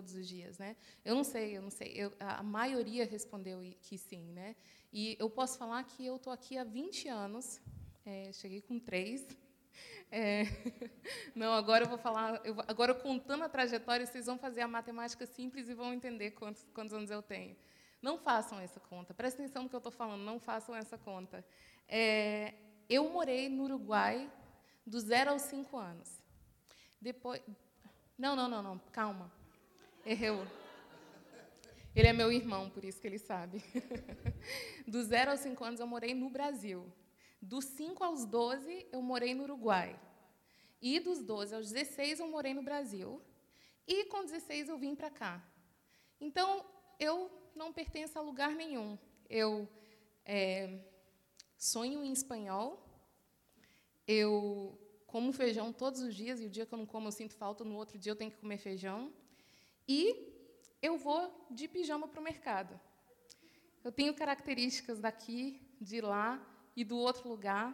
todos os dias, né? Eu não sei, eu não sei. Eu, a maioria respondeu que sim, né? E eu posso falar que eu estou aqui há 20 anos, é, cheguei com três. É, não, agora eu vou falar, eu, agora contando a trajetória, vocês vão fazer a matemática simples e vão entender quantos, quantos anos eu tenho. Não façam essa conta, prestem atenção no que eu estou falando, não façam essa conta. É, eu morei no Uruguai do zero aos cinco anos. Depois. Não, não, não, não, calma. Errou. Ele é meu irmão, por isso que ele sabe. Do zero aos cinco anos eu morei no Brasil. Dos 5 aos 12 eu morei no Uruguai. E dos 12 aos 16 eu morei no Brasil. E com 16 eu vim para cá. Então eu não pertenço a lugar nenhum. Eu é, sonho em espanhol. Eu como feijão todos os dias, e o dia que eu não como eu sinto falta, no outro dia eu tenho que comer feijão. E eu vou de pijama para o mercado. Eu tenho características daqui, de lá e do outro lugar.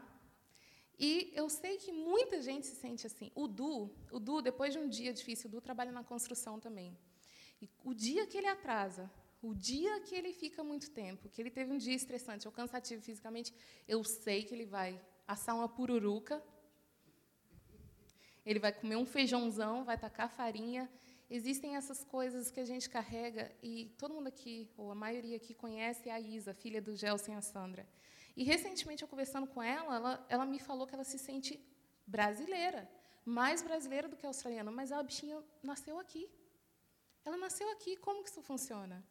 E eu sei que muita gente se sente assim. O Du, o Du, depois de um dia difícil, o Du trabalha na construção também. E o dia que ele atrasa, o dia que ele fica muito tempo, que ele teve um dia estressante ou cansativo fisicamente, eu sei que ele vai assar uma pururuca, ele vai comer um feijãozão, vai tacar farinha existem essas coisas que a gente carrega e todo mundo aqui, ou a maioria aqui, conhece a Isa, filha do Gelson e a Sandra. E recentemente, eu conversando com ela, ela, ela me falou que ela se sente brasileira, mais brasileira do que australiana, mas a bichinha nasceu aqui. Ela nasceu aqui. Como que isso funciona?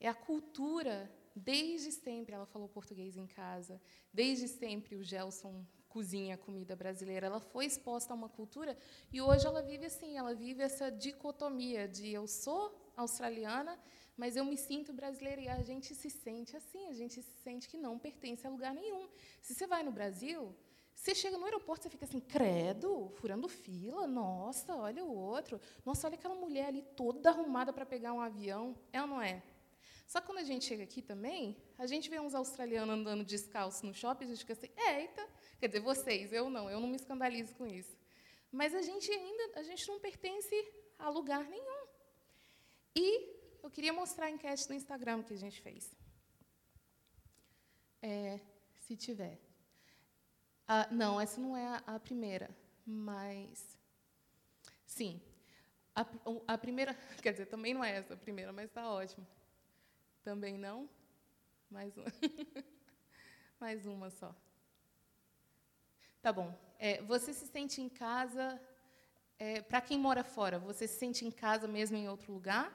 É a cultura, desde sempre, ela falou português em casa, desde sempre o Gelson cozinha comida brasileira. Ela foi exposta a uma cultura e hoje ela vive assim, ela vive essa dicotomia de eu sou australiana, mas eu me sinto brasileira e a gente se sente assim, a gente se sente que não pertence a lugar nenhum. Se você vai no Brasil, você chega no aeroporto, você fica assim, credo, furando fila, nossa, olha o outro, nossa, olha aquela mulher ali toda arrumada para pegar um avião, é ou não é? Só que quando a gente chega aqui também, a gente vê uns australianos andando descalço no shopping, a gente fica assim, eita, Quer dizer, vocês, eu não, eu não me escandalizo com isso. Mas a gente ainda, a gente não pertence a lugar nenhum. E eu queria mostrar a enquete do Instagram que a gente fez. É, se tiver. Ah, não, essa não é a, a primeira, mas. Sim. A, a, primeira. Quer dizer, também não é essa a primeira, mas está ótimo. Também não? Mais uma. Mais uma só. Tá bom. É, você se sente em casa, é, para quem mora fora, você se sente em casa mesmo em outro lugar?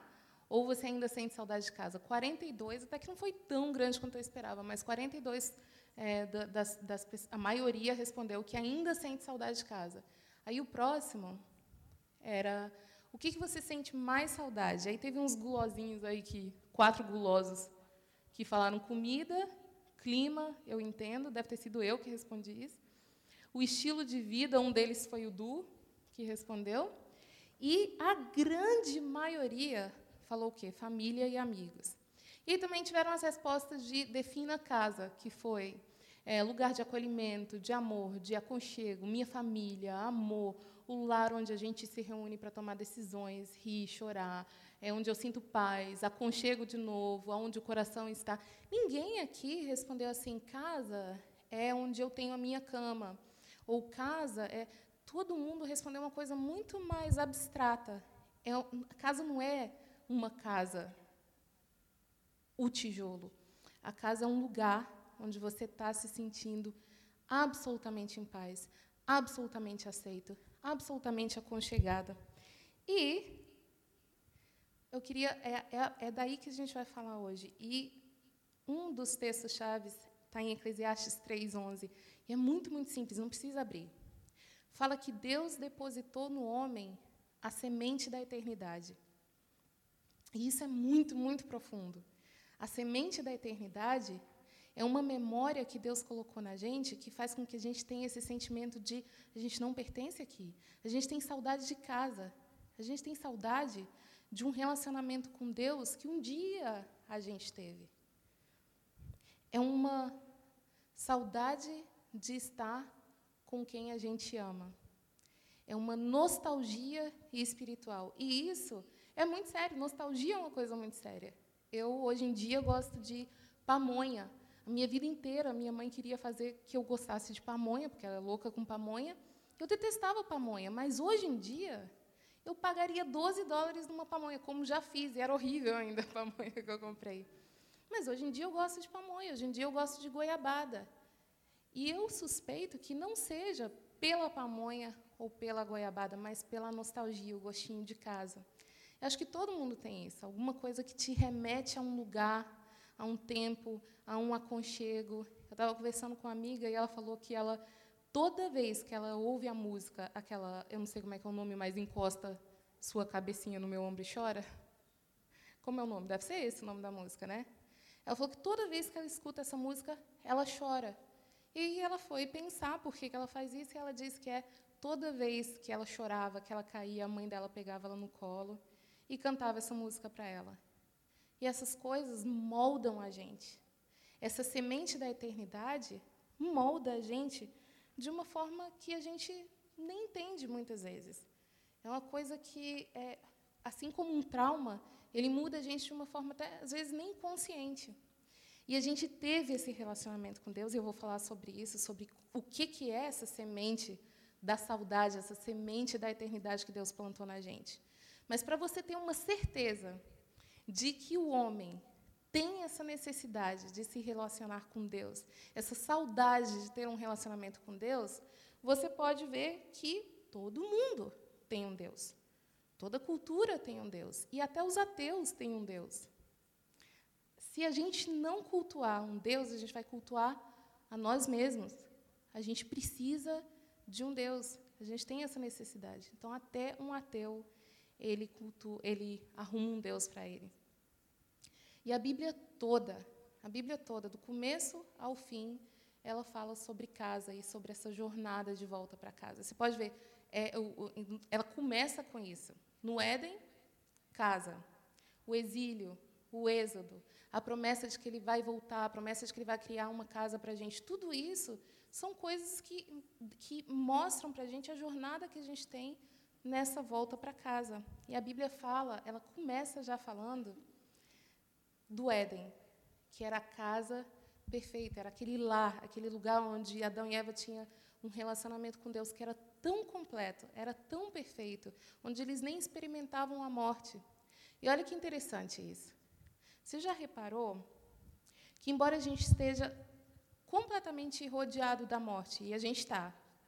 Ou você ainda sente saudade de casa? 42, até que não foi tão grande quanto eu esperava, mas 42, é, das, das, a maioria respondeu que ainda sente saudade de casa. Aí o próximo era o que, que você sente mais saudade? Aí teve uns gulosinhos aí que quatro gulosos que falaram comida, clima, eu entendo, deve ter sido eu que respondi isso. O estilo de vida, um deles foi o Du, que respondeu. E a grande maioria falou o quê? Família e amigos. E também tiveram as respostas de defina casa, que foi é, lugar de acolhimento, de amor, de aconchego, minha família, amor, o lar onde a gente se reúne para tomar decisões, rir, chorar, é onde eu sinto paz, aconchego de novo, onde o coração está. Ninguém aqui respondeu assim: casa é onde eu tenho a minha cama, ou casa, é, todo mundo respondeu uma coisa muito mais abstrata. É, a casa não é uma casa, o tijolo. A casa é um lugar onde você está se sentindo absolutamente em paz, absolutamente aceito, absolutamente aconchegada. E eu queria é, é, é daí que a gente vai falar hoje. E um dos textos chaves está em Eclesiastes 3:11. E é muito, muito simples, não precisa abrir. Fala que Deus depositou no homem a semente da eternidade. E isso é muito, muito profundo. A semente da eternidade é uma memória que Deus colocou na gente que faz com que a gente tenha esse sentimento de a gente não pertence aqui. A gente tem saudade de casa. A gente tem saudade de um relacionamento com Deus que um dia a gente teve. É uma saudade de estar com quem a gente ama. É uma nostalgia espiritual. E isso É muito sério, nostalgia é uma coisa muito séria. Eu, hoje em dia, gosto de pamonha. A minha vida inteira, minha mãe queria fazer que eu gostasse de pamonha, porque ela é louca com pamonha. Eu detestava pamonha, mas hoje em dia, eu pagaria 12 dólares numa pamonha, como já fiz, e era horrível ainda a pamonha que eu comprei. Mas hoje em dia eu gosto de pamonha, hoje em dia eu gosto de goiabada. E eu suspeito que não seja pela pamonha ou pela goiabada, mas pela nostalgia, o gostinho de casa. Eu acho que todo mundo tem isso, alguma coisa que te remete a um lugar, a um tempo, a um aconchego. Eu estava conversando com uma amiga e ela falou que ela toda vez que ela ouve a música, aquela, eu não sei como é que é o nome, mas encosta sua cabecinha no meu ombro e chora. Como é o nome? Deve ser esse o nome da música, né? Ela falou que toda vez que ela escuta essa música, ela chora. E ela foi pensar por que ela faz isso, e ela disse que é toda vez que ela chorava, que ela caía, a mãe dela pegava ela no colo e cantava essa música para ela. E essas coisas moldam a gente. Essa semente da eternidade molda a gente de uma forma que a gente nem entende muitas vezes. É uma coisa que, é, assim como um trauma, ele muda a gente de uma forma até às vezes nem consciente. E a gente teve esse relacionamento com Deus, e eu vou falar sobre isso, sobre o que, que é essa semente da saudade, essa semente da eternidade que Deus plantou na gente. Mas para você ter uma certeza de que o homem tem essa necessidade de se relacionar com Deus, essa saudade de ter um relacionamento com Deus, você pode ver que todo mundo tem um Deus. Toda cultura tem um Deus. E até os ateus têm um Deus. Se a gente não cultuar um Deus, a gente vai cultuar a nós mesmos. A gente precisa de um Deus. A gente tem essa necessidade. Então, até um ateu, ele, cultua, ele arruma um Deus para ele. E a Bíblia toda, a Bíblia toda, do começo ao fim, ela fala sobre casa e sobre essa jornada de volta para casa. Você pode ver, é, ela começa com isso. No Éden, casa. O exílio, o êxodo, a promessa de que ele vai voltar, a promessa de que ele vai criar uma casa para a gente. Tudo isso são coisas que, que mostram para a gente a jornada que a gente tem nessa volta para casa. E a Bíblia fala, ela começa já falando do Éden, que era a casa perfeita, era aquele lar, aquele lugar onde Adão e Eva tinham um relacionamento com Deus que era tão completo, era tão perfeito, onde eles nem experimentavam a morte. E olha que interessante isso. Você já reparou que, embora a gente esteja completamente rodeado da morte, e a gente está,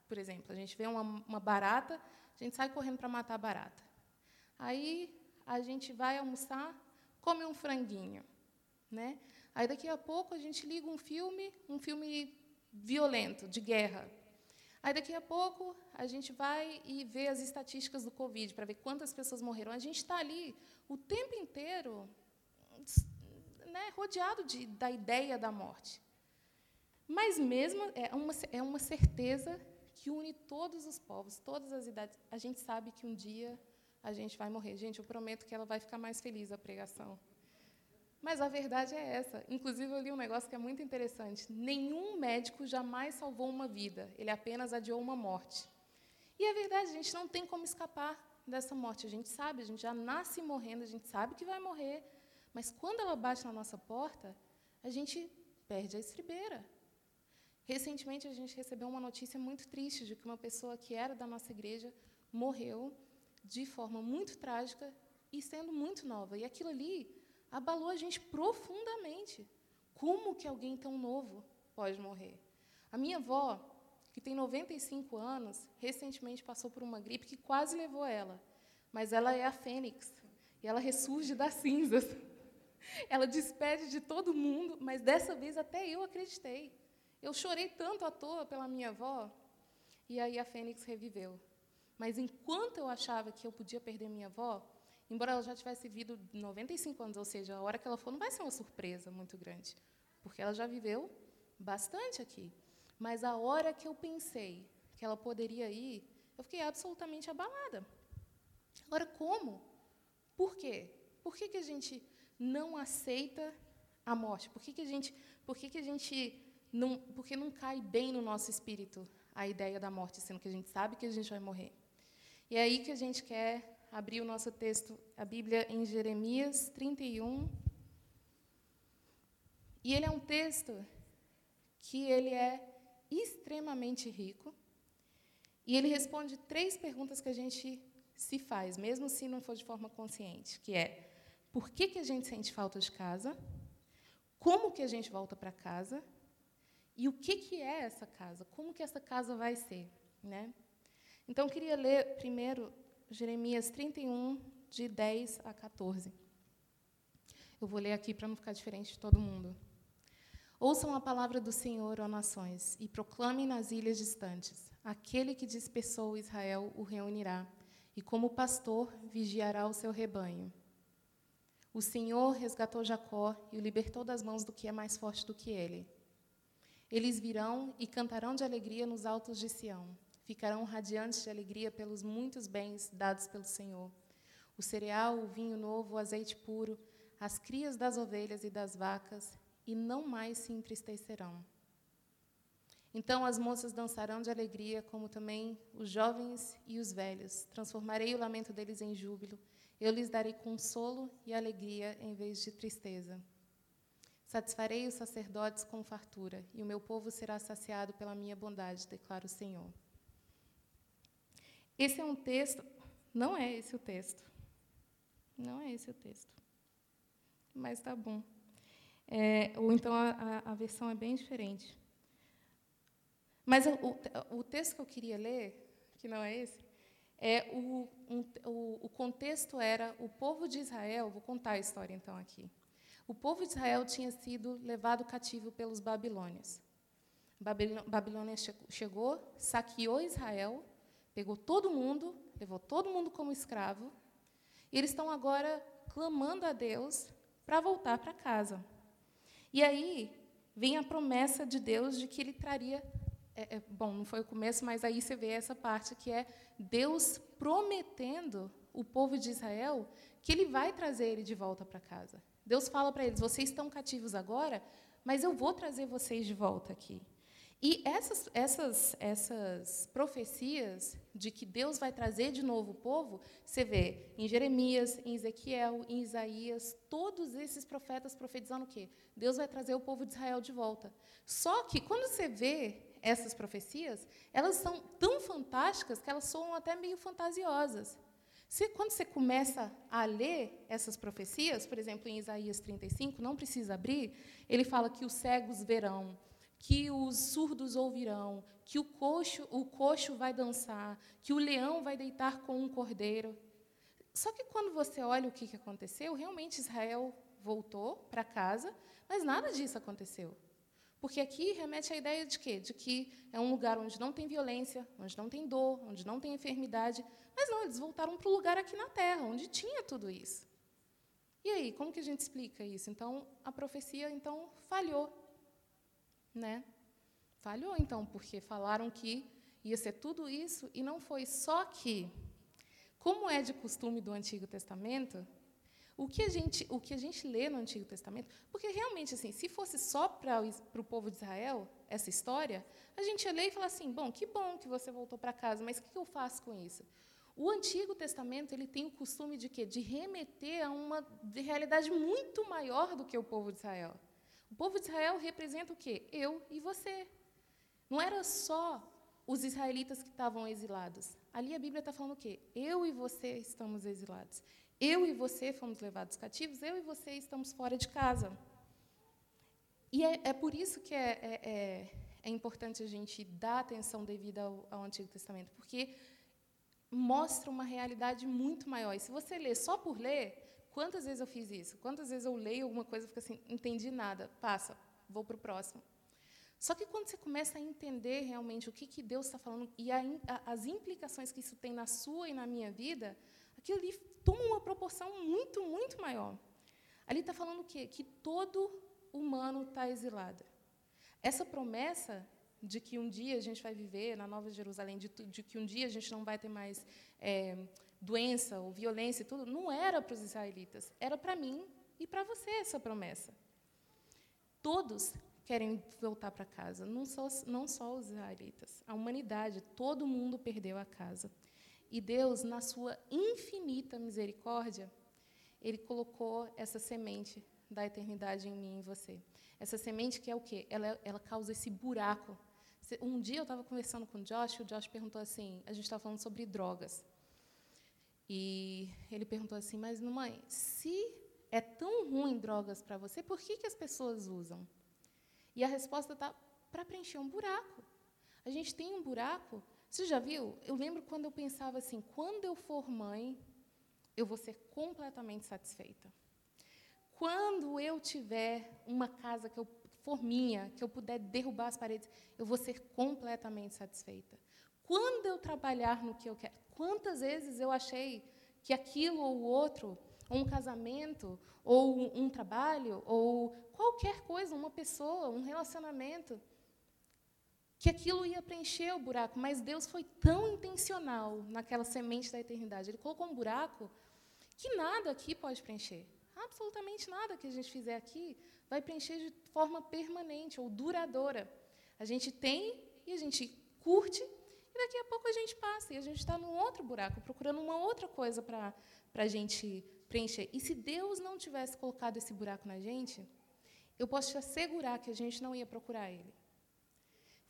por exemplo, a gente vê uma, uma barata, a gente sai correndo para matar a barata. Aí a gente vai almoçar, come um franguinho. Né? Aí daqui a pouco a gente liga um filme, um filme violento, de guerra. Aí daqui a pouco a gente vai e vê as estatísticas do Covid para ver quantas pessoas morreram. A gente está ali o tempo inteiro né, rodeado de, da ideia da morte. Mas mesmo é uma, é uma certeza que une todos os povos, todas as idades. A gente sabe que um dia a gente vai morrer. Gente, eu prometo que ela vai ficar mais feliz a pregação. Mas a verdade é essa. Inclusive, eu li um negócio que é muito interessante. Nenhum médico jamais salvou uma vida, ele apenas adiou uma morte. E é verdade, a gente não tem como escapar dessa morte. A gente sabe, a gente já nasce morrendo, a gente sabe que vai morrer. Mas quando ela bate na nossa porta, a gente perde a estribeira. Recentemente, a gente recebeu uma notícia muito triste de que uma pessoa que era da nossa igreja morreu de forma muito trágica e sendo muito nova. E aquilo ali abalou a gente profundamente. Como que alguém tão novo pode morrer? A minha avó, que tem 95 anos, recentemente passou por uma gripe que quase levou ela. Mas ela é a fênix, e ela ressurge das cinzas. Ela despede de todo mundo, mas dessa vez até eu acreditei. Eu chorei tanto à toa pela minha avó, e aí a fênix reviveu. Mas enquanto eu achava que eu podia perder minha avó, embora ela já tivesse vivido 95 anos, ou seja, a hora que ela for não vai ser uma surpresa muito grande, porque ela já viveu bastante aqui. Mas a hora que eu pensei que ela poderia ir, eu fiquei absolutamente abalada. Agora, como? Por quê? Por que, que a gente não aceita a morte? Por que, que a gente, por que, que a gente não, porque não cai bem no nosso espírito a ideia da morte, sendo que a gente sabe que a gente vai morrer? E é aí que a gente quer abrir o nosso texto, a Bíblia, em Jeremias 31. E ele é um texto que ele é extremamente rico. E ele responde três perguntas que a gente se faz, mesmo se não for de forma consciente, que é: por que, que a gente sente falta de casa? Como que a gente volta para casa? E o que, que é essa casa? Como que essa casa vai ser? Né? Então, eu queria ler primeiro Jeremias 31, de 10 a 14. Eu vou ler aqui para não ficar diferente de todo mundo. Ouçam a palavra do Senhor, ó nações, e proclamem nas ilhas distantes: aquele que dispersou Israel o reunirá, e como pastor vigiará o seu rebanho. O Senhor resgatou Jacó e o libertou das mãos do que é mais forte do que ele. Eles virão e cantarão de alegria nos altos de Sião. Ficarão radiantes de alegria pelos muitos bens dados pelo Senhor. O cereal, o vinho novo, o azeite puro, as crias das ovelhas e das vacas, e não mais se entristecerão. Então as moças dançarão de alegria, como também os jovens e os velhos. Transformarei o lamento deles em júbilo. Eu lhes darei consolo e alegria em vez de tristeza. Satisfarei os sacerdotes com fartura, e o meu povo será saciado pela minha bondade, declara o Senhor. Esse é um texto, não é esse o texto. Não é esse o texto. Mas está bom. É, ou então a, a, a, versão é bem diferente. Mas o, o, texto que eu queria ler, que não é esse, é o, um, o, o contexto era o povo de Israel. Vou contar a história então aqui. O povo de Israel tinha sido levado cativo pelos babilônios. Babilônia chegou, saqueou Israel, pegou todo mundo, levou todo mundo como escravo, e eles estão agora clamando a Deus para voltar para casa. E aí vem a promessa de Deus de que Ele traria. É, é, bom, não foi o começo, mas aí você vê essa parte que é Deus prometendo o povo de Israel que Ele vai trazer ele de volta para casa. Deus fala para eles: vocês estão cativos agora, mas eu vou trazer vocês de volta aqui. E essas, essas, essas profecias de que Deus vai trazer de novo o povo, você vê em Jeremias, em Ezequiel, em Isaías, todos esses profetas profetizando o quê? Deus vai trazer o povo de Israel de volta. Só que quando você vê essas profecias, elas são tão fantásticas que elas soam até meio fantasiosas. Se, quando você começa a ler essas profecias, por exemplo, em Isaías 35, não precisa abrir, ele fala que os cegos verão, que os surdos ouvirão, que o coxo, o coxo vai dançar, que o leão vai deitar com um cordeiro. Só que quando você olha o que aconteceu, realmente Israel voltou para casa, mas nada disso aconteceu. Porque aqui remete à ideia de quê? De que é um lugar onde não tem violência, onde não tem dor, onde não tem enfermidade. Mas não, eles voltaram para o lugar aqui na Terra, onde tinha tudo isso. E aí, como que a gente explica isso? Então, a profecia então falhou, né? Falhou então, porque falaram que ia ser tudo isso e não foi. Só que, como é de costume do Antigo Testamento, o que a gente, o que a gente lê no Antigo Testamento, porque realmente assim, se fosse só para o povo de Israel essa história, a gente ia ler e falar assim, bom, que bom que você voltou para casa, mas o que eu faço com isso? O Antigo Testamento ele tem o costume de quê? De remeter a uma de realidade muito maior do que o povo de Israel. O povo de Israel representa o quê? Eu e você. Não era só os israelitas que estavam exilados. Ali a Bíblia está falando o quê? Eu e você estamos exilados. Eu e você fomos levados cativos, eu e você estamos fora de casa. E é, é por isso que é, é, é, é, importante a gente dar atenção devida ao, ao, Antigo Testamento, porque mostra uma realidade muito maior. E se você ler só por ler, quantas vezes eu fiz isso? Quantas vezes eu leio alguma coisa e fico assim, entendi nada, passa, vou para o próximo. Só que quando você começa a entender realmente o que, que Deus está falando e a, a, as implicações que isso tem na sua e na minha vida, aquilo ali toma uma proporção muito, muito maior. Ali está falando o quê? Que todo humano está exilado. Essa promessa de que um dia a gente vai viver na Nova Jerusalém, de, de que um dia a gente não vai ter mais é, doença ou violência e tudo, não era para os israelitas, era para mim e para você essa promessa. Todos querem voltar para casa, não só, não só os israelitas, a humanidade, todo mundo perdeu a casa. E Deus, na sua infinita misericórdia, Ele colocou essa semente da eternidade em mim e em você. Essa semente que é o quê? Ela, ela causa esse buraco. Um dia eu estava conversando com o Josh, e o Josh perguntou assim, a gente estava falando sobre drogas. E ele perguntou assim, mas mãe, se é tão ruim drogas para você, por que, que as pessoas usam? E a resposta está para preencher um buraco. A gente tem um buraco. Você já viu? Eu lembro quando eu pensava assim: quando eu for mãe, eu vou ser completamente satisfeita. Quando eu tiver uma casa que eu for minha, que eu puder derrubar as paredes, eu vou ser completamente satisfeita. Quando eu trabalhar no que eu quero, quantas vezes eu achei que aquilo ou outro, ou um casamento, ou um trabalho, ou qualquer coisa, uma pessoa, um relacionamento, que aquilo ia preencher o buraco, mas Deus foi tão intencional naquela semente da eternidade. Ele colocou um buraco que nada aqui pode preencher. Absolutamente nada que a gente fizer aqui vai preencher de forma permanente ou duradoura. A gente tem e a gente curte, e daqui a pouco a gente passa e a gente está num outro buraco, procurando uma outra coisa para a gente preencher. E se Deus não tivesse colocado esse buraco na gente, eu posso te assegurar que a gente não ia procurar Ele.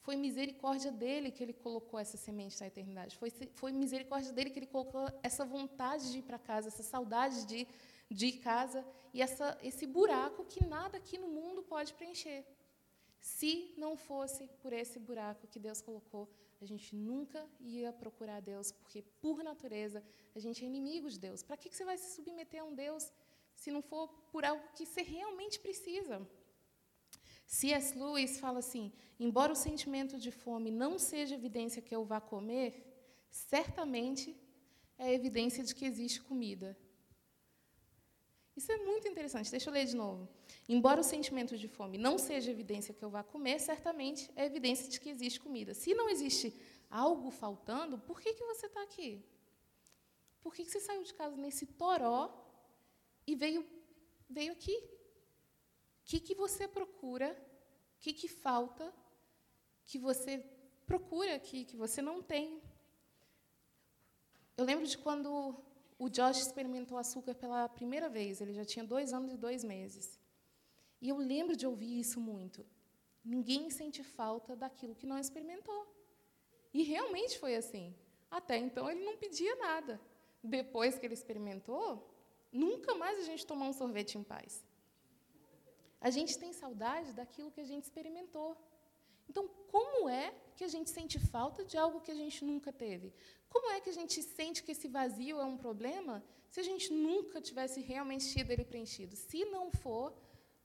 Foi misericórdia dele que ele colocou essa semente na eternidade. Foi, foi misericórdia dele que ele colocou essa vontade de ir para casa, essa saudade de, de ir casa e essa, esse buraco que nada aqui no mundo pode preencher. Se não fosse por esse buraco que Deus colocou, a gente nunca ia procurar Deus, porque, por natureza, a gente é inimigo de Deus. Para que você vai se submeter a um Deus se não for por algo que você realmente precisa? C.S. Lewis fala assim: embora o sentimento de fome não seja evidência que eu vá comer, certamente é evidência de que existe comida. Isso é muito interessante. Deixa eu ler de novo. Embora o sentimento de fome não seja evidência que eu vá comer, certamente é evidência de que existe comida. Se não existe algo faltando, por que, que você está aqui? Por que, que você saiu de casa nesse toró e veio, veio aqui? Que, que você procura, o que, que falta, que você procura aqui, que você não tem. Eu lembro de quando o Josh experimentou açúcar pela primeira vez, ele já tinha dois anos e dois meses. E eu lembro de ouvir isso muito. Ninguém sente falta daquilo que não experimentou. E realmente foi assim. Até então ele não pedia nada. Depois que ele experimentou, nunca mais a gente tomou um sorvete em paz. A gente tem saudade daquilo que a gente experimentou. Então, como é que a gente sente falta de algo que a gente nunca teve? Como é que a gente sente que esse vazio é um problema se a gente nunca tivesse realmente tido ele preenchido? Se não for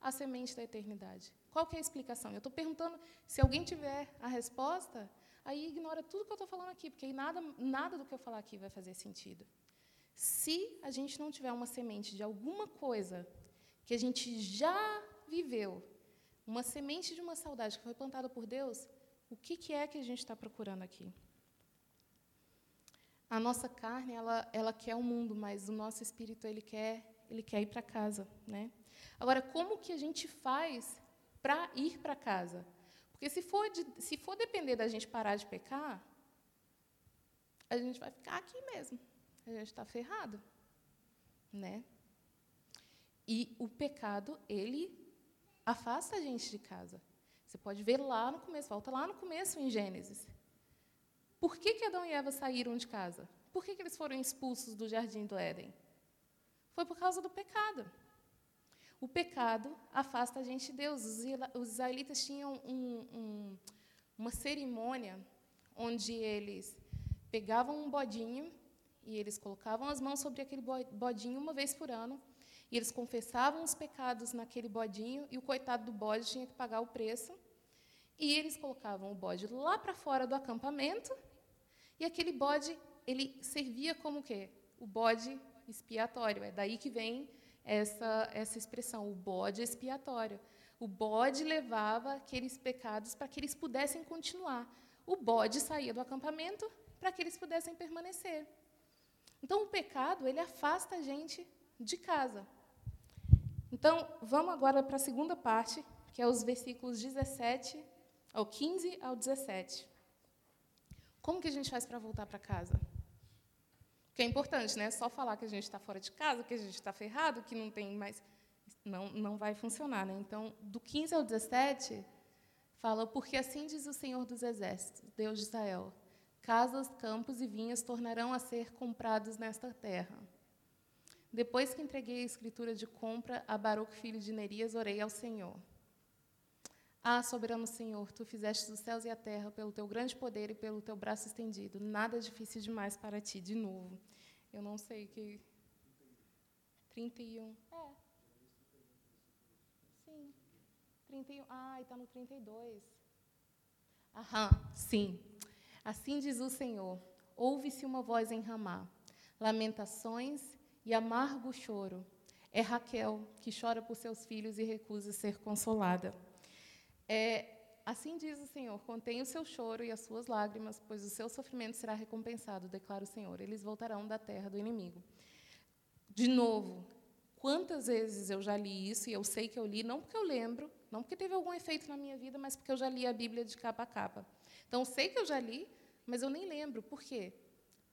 a semente da eternidade. Qual é a explicação? Eu estou perguntando, se alguém tiver a resposta, aí ignora tudo que eu estou falando aqui, porque aí nada, nada do que eu falar aqui vai fazer sentido. Se a gente não tiver uma semente de alguma coisa que a gente já viveu uma semente de uma saudade que foi plantada por Deus, o que, que é que a gente está procurando aqui? A nossa carne, ela, ela quer o mundo, mas o nosso espírito, ele quer, ele quer ir para casa. Né? Agora, como que a gente faz para ir para casa? Porque se for, de, se for depender da gente parar de pecar, a gente vai ficar aqui mesmo. A gente está ferrado. Né? E o pecado, ele afasta a gente de casa. Você pode ver lá no começo, volta lá no começo em Gênesis. Por que, que Adão e Eva saíram de casa? Por que, que eles foram expulsos do jardim do Éden? Foi por causa do pecado. O pecado afasta a gente de Deus. Os israelitas tinham um, um, uma cerimônia onde eles pegavam um bodinho e eles colocavam as mãos sobre aquele bodinho uma vez por ano e eles confessavam os pecados naquele bodinho, e o coitado do bode tinha que pagar o preço. E eles colocavam o bode lá para fora do acampamento, e aquele bode, ele servia como o quê? O bode expiatório. É daí que vem essa, essa expressão, o bode expiatório. O bode levava aqueles pecados para que eles pudessem continuar. O bode saía do acampamento para que eles pudessem permanecer. Então, o pecado, ele afasta a gente de casa. Então, vamos agora para a segunda parte, que é os versículos 17 ao 15 ao 17. Como que a gente faz para voltar para casa? Que é importante, né? Só falar que a gente está fora de casa, que a gente está ferrado, que não tem mais. Não, não vai funcionar. Né? Então, do 15 ao 17, fala: Porque assim diz o Senhor dos Exércitos, Deus de Israel: casas, campos e vinhas tornarão a ser comprados nesta terra. Depois que entreguei a escritura de compra a Baruch, filho de Nerias, orei ao Senhor. Ah, soberano Senhor, tu fizeste os céus e a terra pelo teu grande poder e pelo teu braço estendido. Nada é difícil demais para ti, de novo. Eu não sei que. 31. É. Sim. 31. Ah, está no 32. Aham, sim. Assim diz o Senhor: Ouve-se uma voz em Ramá, lamentações e amargo choro. É Raquel que chora por seus filhos e recusa ser consolada. É, assim diz o Senhor: contém o seu choro e as suas lágrimas, pois o seu sofrimento será recompensado, declara o Senhor. Eles voltarão da terra do inimigo. De novo, quantas vezes eu já li isso, e eu sei que eu li, não porque eu lembro, não porque teve algum efeito na minha vida, mas porque eu já li a Bíblia de capa a capa. Então, sei que eu já li, mas eu nem lembro. Por quê?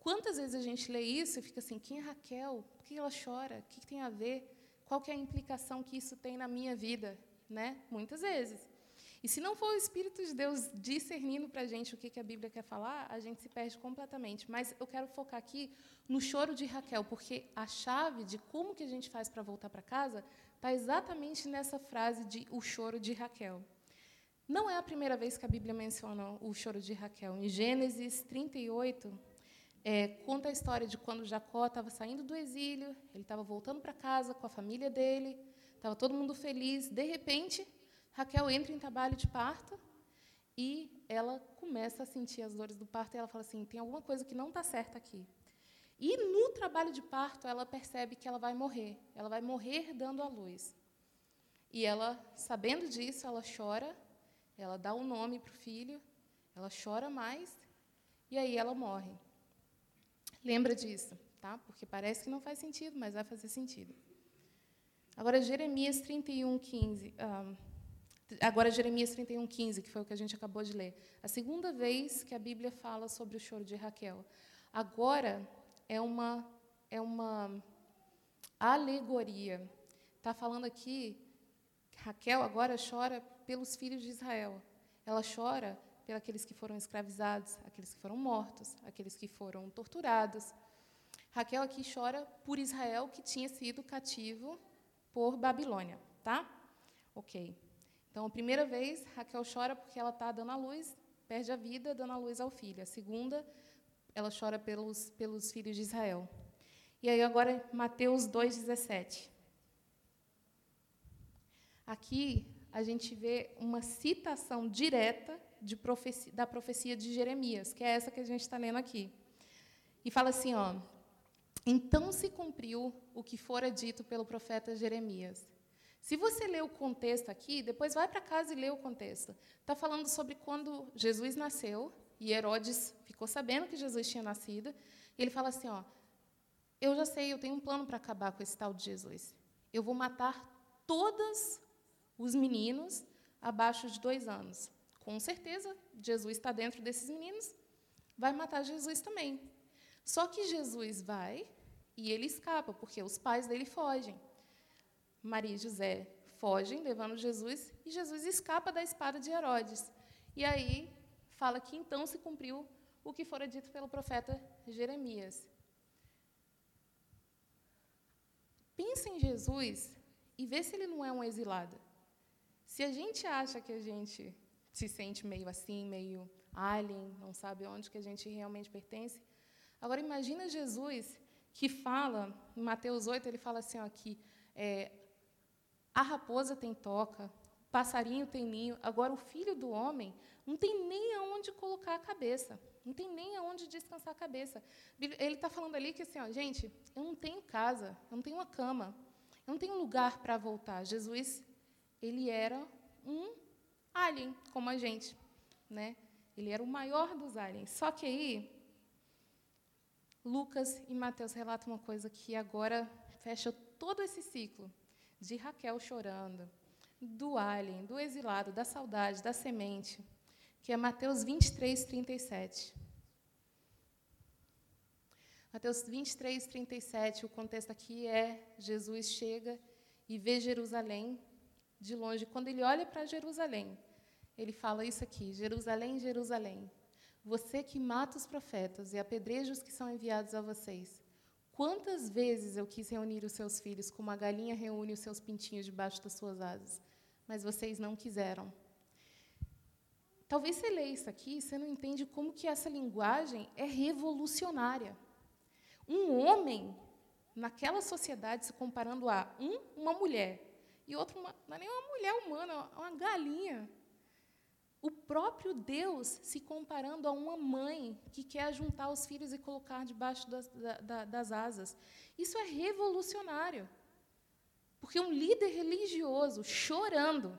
Quantas vezes a gente lê isso e fica assim, quem é Raquel? Por que ela chora? O que tem a ver? Qual que é a implicação que isso tem na minha vida? Né? Muitas vezes. E se não for o Espírito de Deus discernindo para a gente o que, que a Bíblia quer falar, a gente se perde completamente. Mas eu quero focar aqui no choro de Raquel, porque a chave de como que a gente faz para voltar para casa está exatamente nessa frase de o choro de Raquel. Não é a primeira vez que a Bíblia menciona o choro de Raquel. Em Gênesis 38, é, conta a história de quando Jacó estava saindo do exílio, ele estava voltando para casa com a família dele, estava todo mundo feliz. De repente, Raquel entra em trabalho de parto e ela começa a sentir as dores do parto e ela fala assim: tem alguma coisa que não está certa aqui. E no trabalho de parto, ela percebe que ela vai morrer. Ela vai morrer dando à luz. E ela, sabendo disso, ela chora, ela dá um nome para o filho, ela chora mais, e aí ela morre. Lembra disso, tá? Porque parece que não faz sentido, mas vai fazer sentido. Agora, Jeremias 31, 15. Um, Agora, Jeremias 31, 15, que foi o que a gente acabou de ler. A segunda vez que a Bíblia fala sobre o choro de Raquel. Agora é uma, é uma alegoria. Está falando aqui, Raquel agora chora pelos filhos de Israel. Ela chora pelos que foram escravizados, aqueles que foram mortos, aqueles que foram torturados. Raquel aqui chora por Israel que tinha sido cativo por Babilônia, tá? Ok. Então, a primeira vez, Raquel chora porque ela está dando a luz, perde a vida dando a luz ao filho. A segunda, ela chora pelos, pelos filhos de Israel. E aí, agora, Mateus 2,17. Aqui, a gente vê uma citação direta profecia, da profecia de Jeremias, que é essa que a gente está lendo aqui. E fala assim: ó, Então se cumpriu o que fora dito pelo profeta Jeremias. Se você ler o contexto aqui, depois vai para casa e lê o contexto. Está falando sobre quando Jesus nasceu e Herodes ficou sabendo que Jesus tinha nascido. Ele fala assim: ó, eu já sei, eu tenho um plano para acabar com esse tal de Jesus. Eu vou matar todos os meninos abaixo de dois anos. Com certeza, Jesus está dentro desses meninos, vai matar Jesus também. Só que Jesus vai e ele escapa, porque os pais dele fogem. Maria e José fogem, levando Jesus, e Jesus escapa da espada de Herodes. E aí fala que então se cumpriu o que fora dito pelo profeta Jeremias. Pensa em Jesus e vê se ele não é um exilado. Se a gente acha que a gente se sente meio assim, meio alien, não sabe onde que a gente realmente pertence, agora imagina Jesus que fala, em Mateus 8, ele fala assim, ó, que é, a raposa tem toca, o passarinho tem ninho. Agora, o filho do homem não tem nem aonde colocar a cabeça, não tem nem aonde descansar a cabeça. Ele está falando ali que, assim, ó, gente, eu não tenho casa, eu não tenho uma cama, eu não tenho lugar para voltar. Jesus, ele era um alien, como a gente. Né? Ele era o maior dos aliens. Só que aí, Lucas e Mateus relatam uma coisa que agora fecha todo esse ciclo de Raquel chorando, do alien, do exilado, da saudade, da semente, que é Mateus 23, 37. Mateus 23, 37, o contexto aqui é: Jesus chega e vê Jerusalém de longe. Quando ele olha para Jerusalém, ele fala isso aqui: Jerusalém, Jerusalém, você que mata os profetas e apedreja os que são enviados a vocês. Quantas vezes eu quis reunir os seus filhos como a galinha reúne os seus pintinhos debaixo das suas asas, mas vocês não quiseram. Talvez você leia isso aqui e você não entende como que essa linguagem é revolucionária. Um homem, naquela sociedade, se comparando a um, uma mulher, e outro, não é nem uma mulher humana, é uma galinha. O próprio Deus se comparando a uma mãe que quer juntar os filhos e colocar debaixo das, da, das asas. Isso é revolucionário. Porque um líder religioso chorando,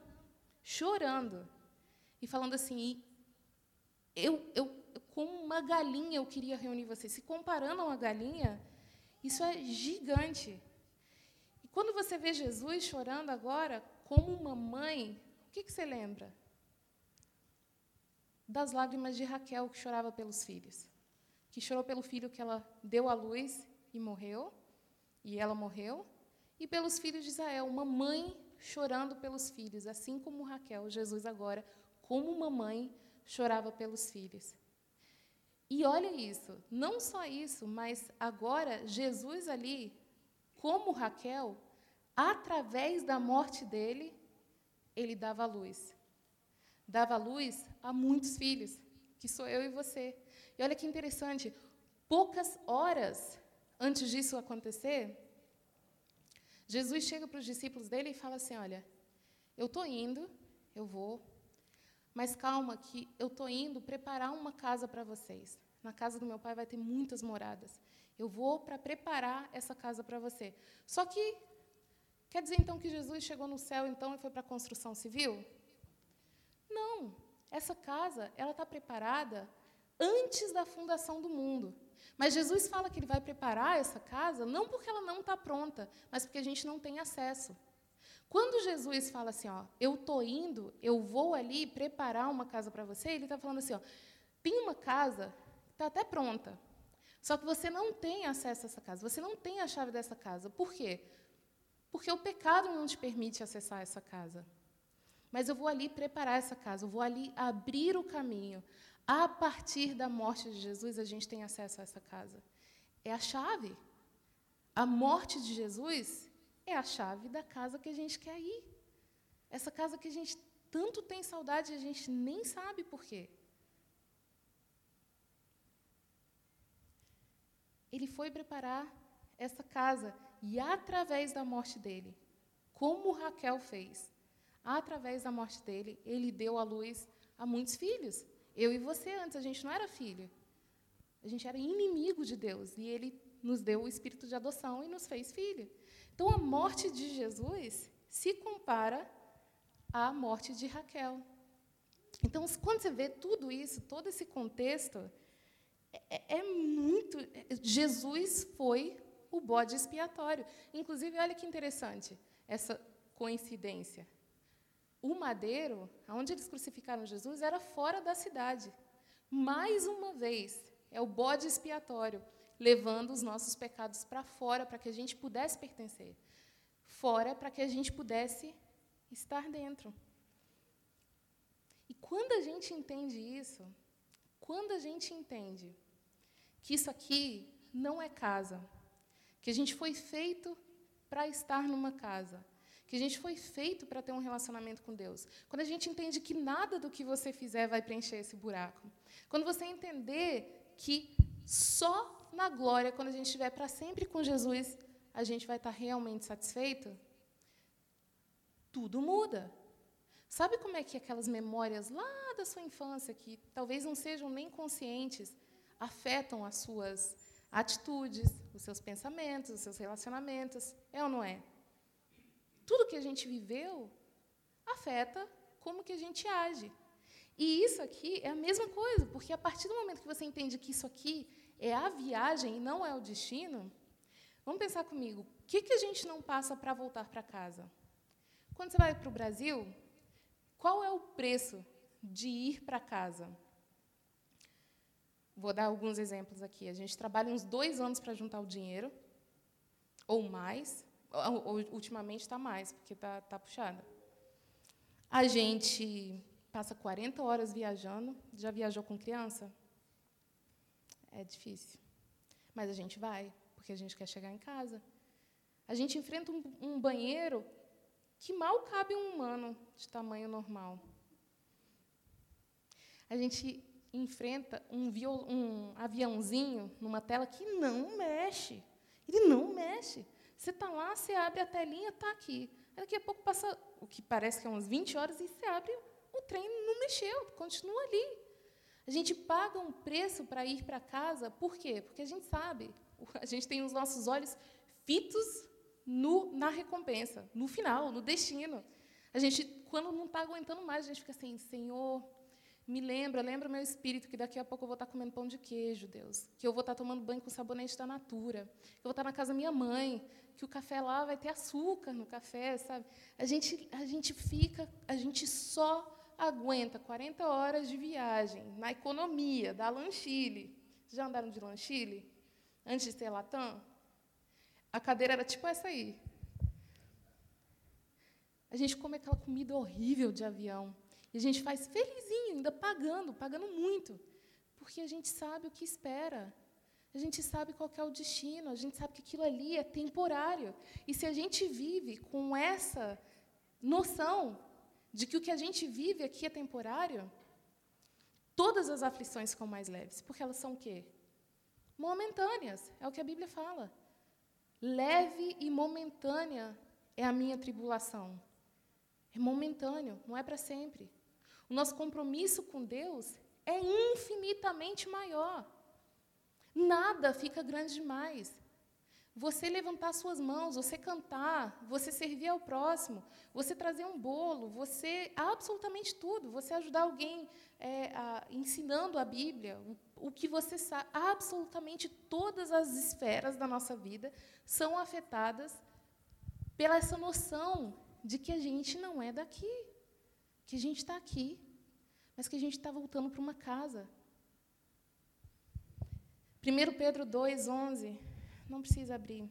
chorando, e falando assim: eu, eu, como uma galinha eu queria reunir vocês. Se comparando a uma galinha, isso é gigante. Quando você vê Jesus chorando agora, como uma mãe, o que, que você lembra? Das lágrimas de Raquel, que chorava pelos filhos. Que chorou pelo filho que ela deu à luz e morreu, e ela morreu. E pelos filhos de Israel, uma mãe chorando pelos filhos, assim como Raquel, Jesus agora, como uma mãe chorava pelos filhos. E olha isso, não só isso, mas agora Jesus ali, como Raquel, através da morte dele, ele dava luz. Dava luz a muitos filhos, que sou eu e você. E olha que interessante, poucas horas antes disso acontecer, Jesus chega para os discípulos dele e fala assim: Olha, eu estou indo, eu vou, mas calma, que eu estou indo preparar uma casa para vocês. Na casa do meu pai vai ter muitas moradas. Eu vou para preparar essa casa para você. Só que, quer dizer então que Jesus chegou no céu então e foi para a construção civil? Não. Essa casa, ela está preparada antes da fundação do mundo. Mas Jesus fala que ele vai preparar essa casa não porque ela não está pronta, mas porque a gente não tem acesso. Quando Jesus fala assim, ó, eu estou indo, eu vou ali preparar uma casa para você, ele está falando assim, ó, tem uma casa que está até pronta, só que você não tem acesso a essa casa, você não tem a chave dessa casa. Por quê? Porque o pecado não te permite acessar essa casa. Mas eu vou ali preparar essa casa, eu vou ali abrir o caminho. A partir da morte de Jesus, a gente tem acesso a essa casa. É a chave. A morte de Jesus é a chave da casa que a gente quer ir. Essa casa que a gente tanto tem saudade e a gente nem sabe por quê. Ele foi preparar essa casa e, através da morte dele, como Raquel fez, através da morte dele, ele deu à luz a muitos filhos. Eu e você antes, a gente não era filho. A gente era inimigo de Deus e ele nos deu o espírito de adoção e nos fez filho. Então, a morte de Jesus se compara à morte de Raquel. Então, quando você vê tudo isso, todo esse contexto, é, é muito. Jesus foi o bode expiatório. Inclusive, olha que interessante essa coincidência. O madeiro, onde eles crucificaram Jesus, era fora da cidade. Mais uma vez, é o bode expiatório levando os nossos pecados para fora, para que a gente pudesse pertencer. Fora, para que a gente pudesse estar dentro. E quando a gente entende isso, quando a gente entende que isso aqui não é casa, que a gente foi feito para estar numa casa, que a gente foi feito para ter um relacionamento com Deus. Quando a gente entende que nada do que você fizer vai preencher esse buraco. Quando você entender que só na glória, quando a gente estiver para sempre com Jesus, a gente vai estar realmente satisfeito? Tudo muda. Sabe como é que aquelas memórias lá da sua infância, que talvez não sejam nem conscientes, afetam as suas atitudes, os seus pensamentos, os seus relacionamentos? É ou não é? Tudo que a gente viveu afeta como que a gente age. E isso aqui é a mesma coisa, porque a partir do momento que você entende que isso aqui é a viagem e não é o destino, vamos pensar comigo, o que, que a gente não passa para voltar para casa? Quando você vai para o Brasil, qual é o preço de ir para casa? Vou dar alguns exemplos aqui. A gente trabalha uns dois anos para juntar o dinheiro, ou mais. Ultimamente está mais, porque está tá puxada. A gente passa 40 horas viajando. Já viajou com criança? É difícil. Mas a gente vai, porque a gente quer chegar em casa. A gente enfrenta um, um banheiro que mal cabe um humano de tamanho normal. A gente enfrenta um, viol, um aviãozinho numa tela que não mexe. Ele não mexe. Você está lá, você abre a telinha, está aqui. Daqui a pouco passa o que parece que é umas 20 horas e você abre, o trem não mexeu, continua ali. A gente paga um preço para ir para casa, por quê? Porque a gente sabe, a gente tem os nossos olhos fitos no, na recompensa, no final, no destino. A gente, quando não está aguentando mais, a gente fica assim, Senhor, me lembra, lembra meu espírito que daqui a pouco eu vou estar comendo pão de queijo, Deus. Que eu vou estar tomando banho com sabonete da Natura. Que eu vou estar na casa da minha mãe. Que o café lá vai ter açúcar no café, sabe? A gente, a gente fica, a gente só aguenta 40 horas de viagem na economia da Lanchile. Já andaram de Lanchile? Antes de ter Latam? A cadeira era tipo essa aí. A gente come aquela comida horrível de avião. E a gente faz felizinho, ainda pagando, pagando muito, porque a gente sabe o que espera. A gente sabe qual é o destino, a gente sabe que aquilo ali é temporário. E se a gente vive com essa noção de que o que a gente vive aqui é temporário, todas as aflições ficam mais leves, porque elas são o quê? Momentâneas, é o que a Bíblia fala. Leve e momentânea é a minha tribulação. É momentâneo, não é para sempre. O nosso compromisso com Deus é infinitamente maior. Nada fica grande demais. Você levantar suas mãos, você cantar, você servir ao próximo, você trazer um bolo, você absolutamente tudo, você ajudar alguém é, a, ensinando a Bíblia, o, o que você sabe, absolutamente todas as esferas da nossa vida são afetadas pela essa noção de que a gente não é daqui, que a gente está aqui, mas que a gente está voltando para uma casa. 1 Pedro 2, 11, não precisa abrir.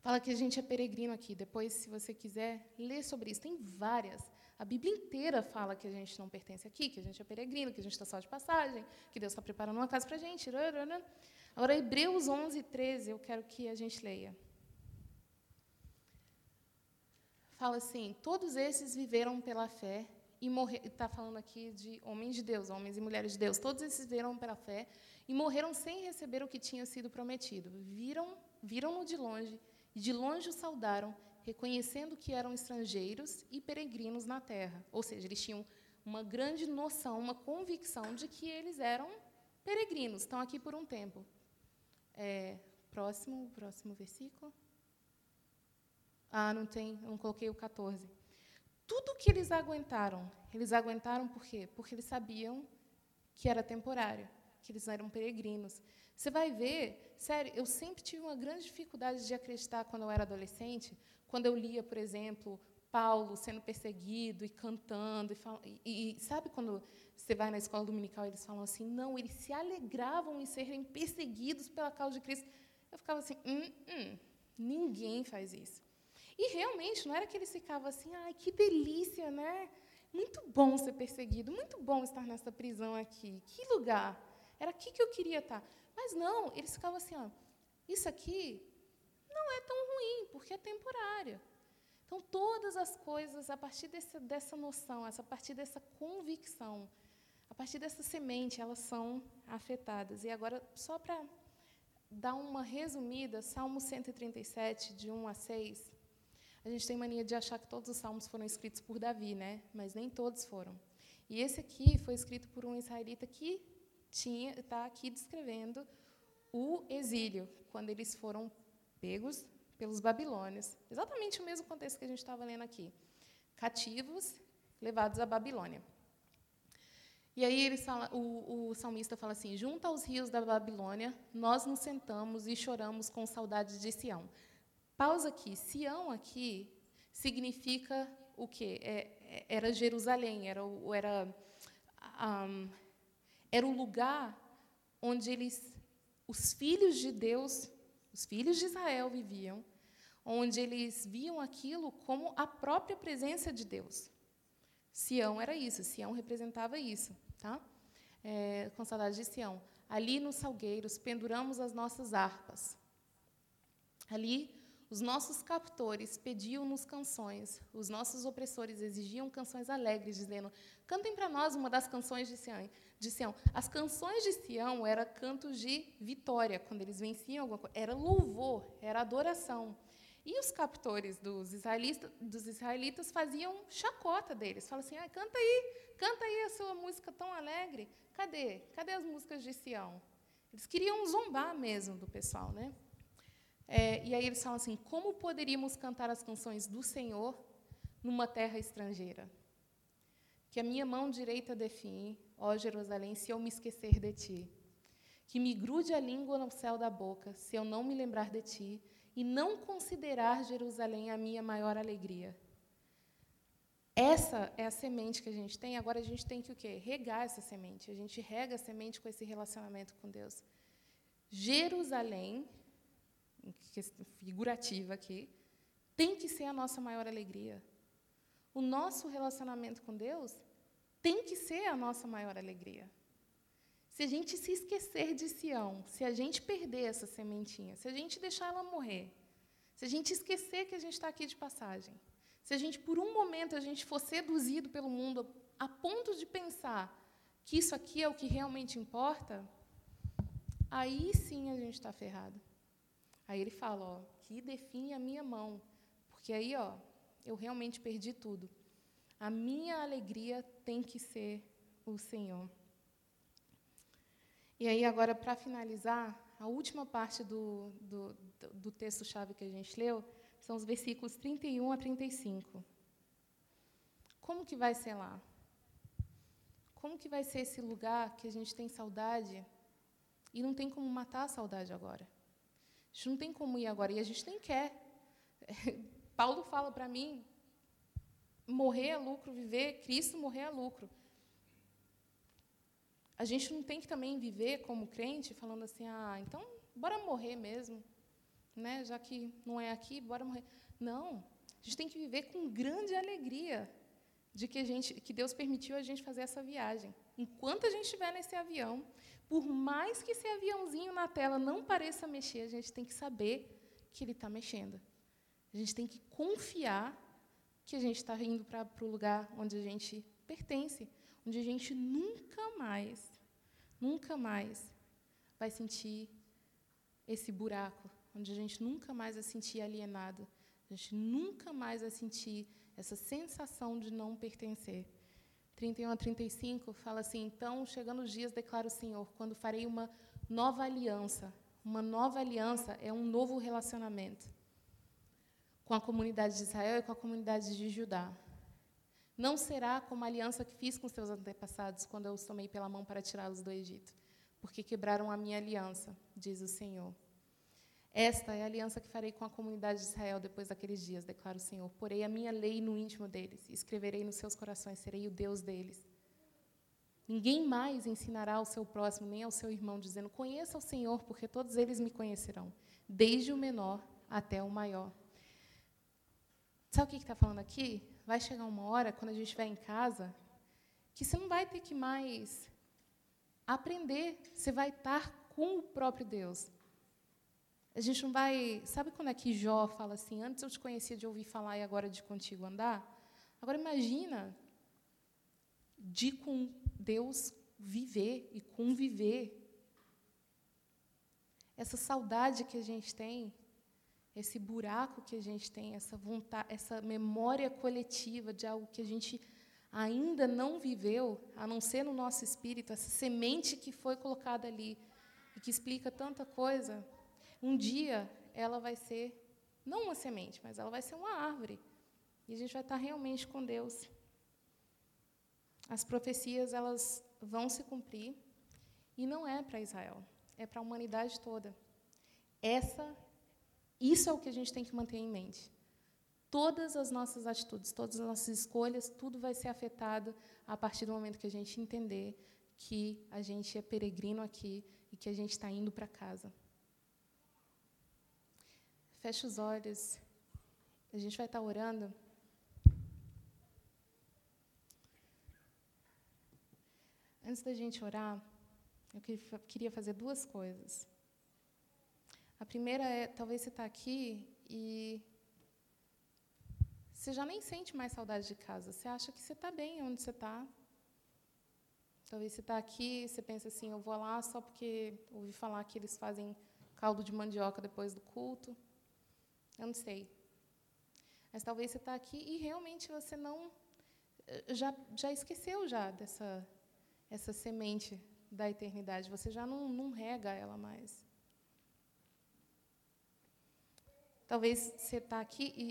Fala que a gente é peregrino aqui. Depois, se você quiser, lê sobre isso. Tem várias. A Bíblia inteira fala que a gente não pertence aqui, que a gente é peregrino, que a gente está só de passagem, que Deus está preparando uma casa para a gente. Agora, Hebreus 11, 13, eu quero que a gente leia. Fala assim: Todos esses viveram pela fé e morreram. Está falando aqui de homens de Deus, homens e mulheres de Deus. Todos esses viveram pela fé e morreram sem receber o que tinha sido prometido. Viram, viram-no de longe e de longe o saudaram, reconhecendo que eram estrangeiros e peregrinos na terra. Ou seja, eles tinham uma grande noção, uma convicção de que eles eram peregrinos, estão aqui por um tempo. É, próximo, próximo versículo. Ah, não tem, não coloquei o 14. Tudo que eles aguentaram, eles aguentaram por quê? Porque eles sabiam que era temporário, que eles eram peregrinos. Você vai ver, sério, eu sempre tive uma grande dificuldade de acreditar quando eu era adolescente, quando eu lia, por exemplo, Paulo sendo perseguido e cantando. E, e, e, sabe quando você vai na escola dominical e eles falam assim, não, eles se alegravam em serem perseguidos pela causa de Cristo. Eu ficava assim, hum, hum, ninguém faz isso. E realmente, não era que eles ficavam assim, ai, que delícia, né? Muito bom ser perseguido, muito bom estar nessa prisão aqui. Que lugar! Era aqui que eu queria estar. Mas não, eles ficavam assim, ó, isso aqui não é tão ruim, porque é temporário. Então, todas as coisas, a partir dessa, dessa noção, a partir dessa convicção, a partir dessa semente, elas são afetadas. E agora, só para dar uma resumida, Salmo 137, de 1 a 6, a gente tem mania de achar que todos os salmos foram escritos por Davi, né? Mas nem todos foram. E esse aqui foi escrito por um israelita que tinha está aqui descrevendo o exílio, quando eles foram pegos pelos babilônios. Exatamente o mesmo contexto que a gente estava lendo aqui. Cativos, levados à Babilônia. E aí ele fala, o, o salmista fala assim: Junto aos rios da Babilônia, nós nos sentamos e choramos com saudades de Sião. Pausa aqui. Sião aqui significa o quê? É, é era Jerusalém, era, era, um, era o lugar onde eles, os filhos de Deus, os filhos de Israel viviam, onde eles viam aquilo como a própria presença de Deus. Sião era isso, Sião representava isso. Tá? É, com saudade de Sião. Ali nos salgueiros penduramos as nossas harpas. Ali os nossos captores pediam-nos canções, os nossos opressores exigiam canções alegres, dizendo: cantem para nós uma das canções de Sião. de Sião. As canções de Sião eram cantos de vitória, quando eles venciam alguma coisa. Era louvor, era adoração. E os captores dos israelitas, dos israelitas faziam chacota deles. Falavam assim, ah, canta aí, canta aí a sua música tão alegre. Cadê? Cadê as músicas de Sião? Eles queriam zombar mesmo do pessoal. Né? É, e aí eles falam assim, como poderíamos cantar as canções do Senhor numa terra estrangeira? Que a minha mão direita define, ó Jerusalém, se eu me esquecer de ti. Que me grude a língua no céu da boca, se eu não me lembrar de ti, e não considerar Jerusalém a minha maior alegria. Essa é a semente que a gente tem. Agora a gente tem que o quê? Regar essa semente. A gente rega a semente com esse relacionamento com Deus. Jerusalém, figurativa aqui, tem que ser a nossa maior alegria. O nosso relacionamento com Deus tem que ser a nossa maior alegria. Se a gente se esquecer de Sião, se a gente perder essa sementinha, se a gente deixar ela morrer, se a gente esquecer que a gente está aqui de passagem, se a gente, por um momento, a gente for seduzido pelo mundo a ponto de pensar que isso aqui é o que realmente importa, aí sim a gente está ferrado. Aí ele fala, ó, que define a minha mão, porque aí, ó, eu realmente perdi tudo. A minha alegria tem que ser o Senhor. E aí, agora, para finalizar, a última parte do, do, do texto-chave que a gente leu são os versículos 31 a 35. Como que vai ser lá? Como que vai ser esse lugar que a gente tem saudade e não tem como matar a saudade agora? A gente não tem como ir agora e a gente nem quer. Paulo fala para mim: morrer é lucro, viver, Cristo morrer é lucro a gente não tem que também viver como crente falando assim, ah, então bora morrer mesmo, né? Já que não é aqui, bora morrer. Não, a gente tem que viver com grande alegria de que a gente, que Deus permitiu a gente fazer essa viagem. Enquanto a gente estiver nesse avião, por mais que esse aviãozinho na tela não pareça mexer, a gente tem que saber que ele está mexendo. A gente tem que confiar que a gente está indo para o lugar onde a gente pertence, onde a gente nunca mais nunca mais vai sentir esse buraco, onde a gente nunca mais vai sentir alienado, a gente nunca mais vai sentir essa sensação de não pertencer. 31 a 35 fala assim: Então, chegando os dias, declara o Senhor, quando farei uma nova aliança. Uma nova aliança é um novo relacionamento com a comunidade de Israel e com a comunidade de Judá. Não será como a aliança que fiz com seus antepassados quando eu os tomei pela mão para tirá-los do Egito, porque quebraram a minha aliança, diz o Senhor. Esta é a aliança que farei com a comunidade de Israel depois daqueles dias, declara o Senhor. Porei a minha lei no íntimo deles, escreverei nos seus corações, serei o Deus deles. Ninguém mais ensinará ao seu próximo, nem ao seu irmão, dizendo: Conheça o Senhor, porque todos eles me conhecerão, desde o menor até o maior. Sabe o que está falando aqui? vai chegar uma hora, quando a gente estiver em casa, que você não vai ter que mais aprender, você vai estar com o próprio Deus. A gente não vai. Sabe quando é que Jó fala assim: Antes eu te conhecia de ouvir falar e agora de contigo andar? Agora imagina de com Deus viver e conviver. Essa saudade que a gente tem esse buraco que a gente tem, essa vontade, essa memória coletiva de algo que a gente ainda não viveu, a não ser no nosso espírito, essa semente que foi colocada ali e que explica tanta coisa, um dia ela vai ser não uma semente, mas ela vai ser uma árvore. E a gente vai estar realmente com Deus. As profecias elas vão se cumprir e não é para Israel, é para a humanidade toda. Essa isso é o que a gente tem que manter em mente. Todas as nossas atitudes, todas as nossas escolhas, tudo vai ser afetado a partir do momento que a gente entender que a gente é peregrino aqui e que a gente está indo para casa. Feche os olhos. A gente vai estar orando. Antes da gente orar, eu queria fazer duas coisas. A primeira é, talvez você está aqui e você já nem sente mais saudade de casa. Você acha que você está bem onde você está. Talvez você está aqui, você pensa assim, eu vou lá só porque ouvi falar que eles fazem caldo de mandioca depois do culto. Eu não sei. Mas talvez você está aqui e realmente você não eh, já já esqueceu já dessa essa semente da eternidade. Você já não, não rega ela mais. Talvez você está aqui e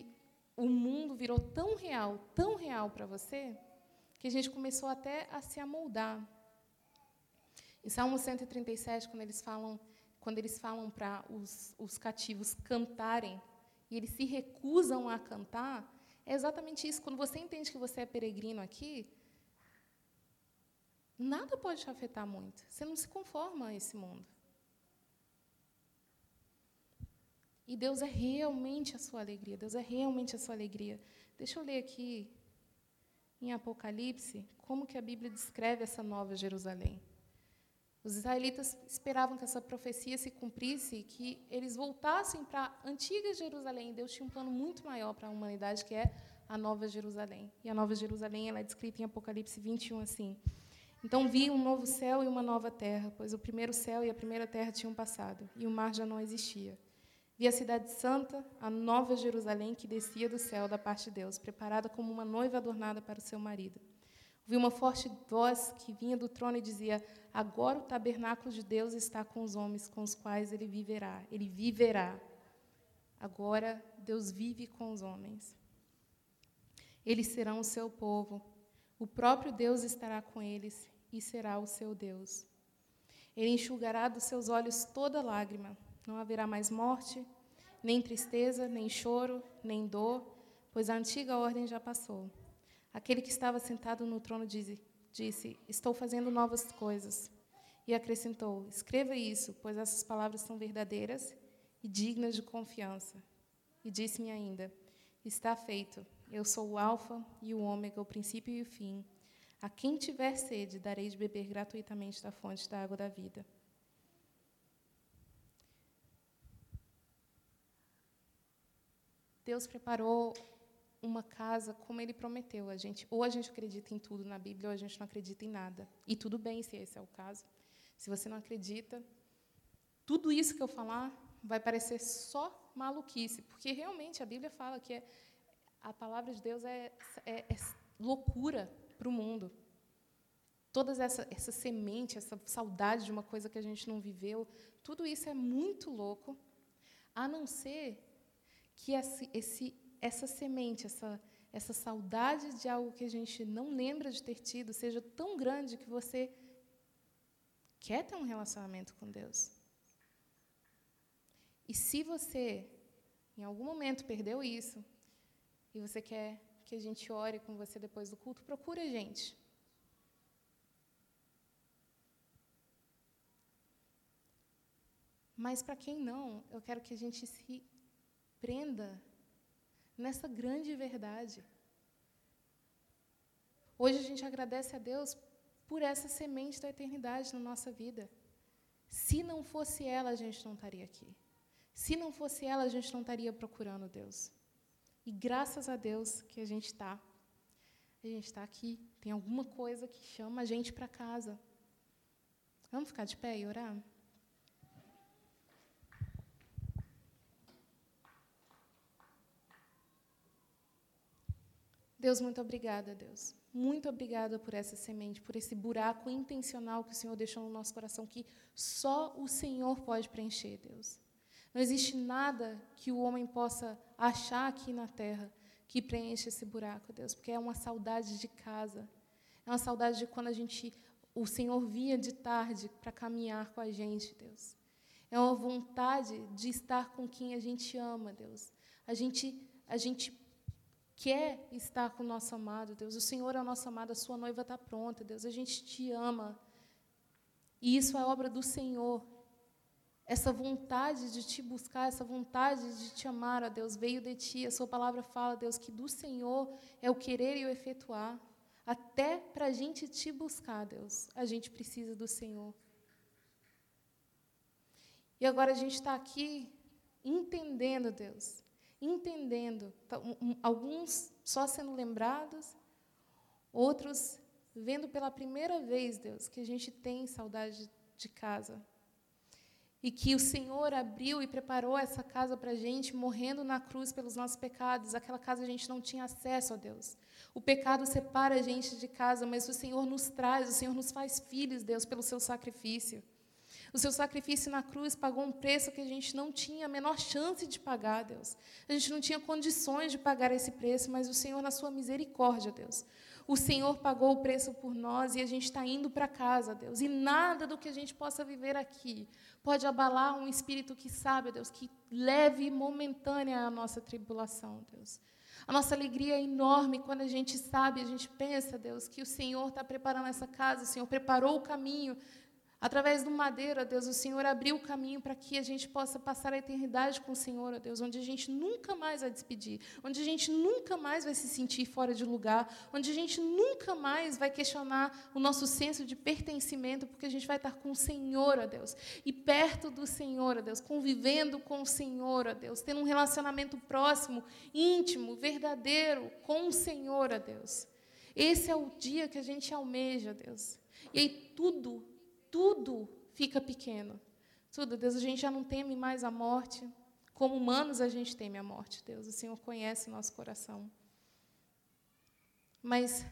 o mundo virou tão real, tão real para você, que a gente começou até a se amoldar. Em Salmo 137, quando eles falam, quando eles falam para os, os cativos cantarem, e eles se recusam a cantar, é exatamente isso. Quando você entende que você é peregrino aqui, nada pode te afetar muito. Você não se conforma a esse mundo. E Deus é realmente a sua alegria. Deus é realmente a sua alegria. Deixa eu ler aqui em Apocalipse como que a Bíblia descreve essa nova Jerusalém. Os israelitas esperavam que essa profecia se cumprisse que eles voltassem para a antiga Jerusalém. Deus tinha um plano muito maior para a humanidade, que é a nova Jerusalém. E a nova Jerusalém ela é descrita em Apocalipse 21 assim: Então vi um novo céu e uma nova terra, pois o primeiro céu e a primeira terra tinham passado, e o mar já não existia. Vi a cidade santa, a nova Jerusalém, que descia do céu da parte de Deus, preparada como uma noiva adornada para o seu marido. Vi uma forte voz que vinha do trono e dizia: Agora o tabernáculo de Deus está com os homens, com os quais ele viverá. Ele viverá. Agora Deus vive com os homens. Eles serão o seu povo. O próprio Deus estará com eles e será o seu Deus. Ele enxugará dos seus olhos toda lágrima não haverá mais morte, nem tristeza, nem choro, nem dor, pois a antiga ordem já passou. Aquele que estava sentado no trono disse, disse: Estou fazendo novas coisas. E acrescentou: Escreva isso, pois essas palavras são verdadeiras e dignas de confiança. E disse-me ainda: Está feito. Eu sou o Alfa e o Ômega, o princípio e o fim. A quem tiver sede, darei de beber gratuitamente da fonte da água da vida. Deus preparou uma casa como Ele prometeu. A gente, ou a gente acredita em tudo na Bíblia, ou a gente não acredita em nada. E tudo bem se esse é o caso. Se você não acredita, tudo isso que eu falar vai parecer só maluquice, porque realmente a Bíblia fala que é, a palavra de Deus é, é, é loucura para o mundo. Toda essa, essa semente, essa saudade de uma coisa que a gente não viveu, tudo isso é muito louco, a não ser que esse, esse, essa semente, essa, essa saudade de algo que a gente não lembra de ter tido, seja tão grande que você quer ter um relacionamento com Deus. E se você, em algum momento, perdeu isso, e você quer que a gente ore com você depois do culto, procure a gente. Mas para quem não, eu quero que a gente se prenda nessa grande verdade. Hoje a gente agradece a Deus por essa semente da eternidade na nossa vida. Se não fosse ela, a gente não estaria aqui. Se não fosse ela, a gente não estaria procurando Deus. E graças a Deus que a gente está. A gente está aqui. Tem alguma coisa que chama a gente para casa. Vamos ficar de pé e orar? Deus, muito obrigada, Deus. Muito obrigada por essa semente, por esse buraco intencional que o Senhor deixou no nosso coração, que só o Senhor pode preencher, Deus. Não existe nada que o homem possa achar aqui na terra que preencha esse buraco, Deus, porque é uma saudade de casa. É uma saudade de quando a gente, o Senhor vinha de tarde para caminhar com a gente, Deus. É uma vontade de estar com quem a gente ama, Deus. A gente, a gente quer estar com o nosso amado, Deus. O Senhor é o nosso amado, a sua noiva está pronta, Deus. A gente te ama. E isso é obra do Senhor. Essa vontade de te buscar, essa vontade de te amar, ó Deus, veio de ti. A sua palavra fala, Deus, que do Senhor é o querer e o efetuar. Até para a gente te buscar, Deus, a gente precisa do Senhor. E agora a gente está aqui entendendo, Deus, entendendo. Tá, alguns só sendo lembrados, outros vendo pela primeira vez, Deus, que a gente tem saudade de casa. E que o Senhor abriu e preparou essa casa para a gente, morrendo na cruz pelos nossos pecados. Aquela casa a gente não tinha acesso a Deus. O pecado separa a gente de casa, mas o Senhor nos traz, o Senhor nos faz filhos, Deus, pelo seu sacrifício. O seu sacrifício na cruz pagou um preço que a gente não tinha a menor chance de pagar, Deus. A gente não tinha condições de pagar esse preço, mas o Senhor, na sua misericórdia, Deus, o Senhor pagou o preço por nós e a gente está indo para casa, Deus. E nada do que a gente possa viver aqui pode abalar um espírito que sabe, Deus, que leve momentânea a nossa tribulação, Deus. A nossa alegria é enorme quando a gente sabe, a gente pensa, Deus, que o Senhor está preparando essa casa, o Senhor preparou o caminho Através do madeira, Deus, o Senhor abriu o caminho para que a gente possa passar a eternidade com o Senhor, Deus, onde a gente nunca mais vai despedir, onde a gente nunca mais vai se sentir fora de lugar, onde a gente nunca mais vai questionar o nosso senso de pertencimento, porque a gente vai estar com o Senhor, Deus, e perto do Senhor, Deus, convivendo com o Senhor, Deus, tendo um relacionamento próximo, íntimo, verdadeiro com o Senhor, Deus. Esse é o dia que a gente almeja, Deus. E aí tudo tudo fica pequeno. Tudo, Deus, a gente já não teme mais a morte. Como humanos, a gente teme a morte, Deus. O Senhor conhece nosso coração. Mas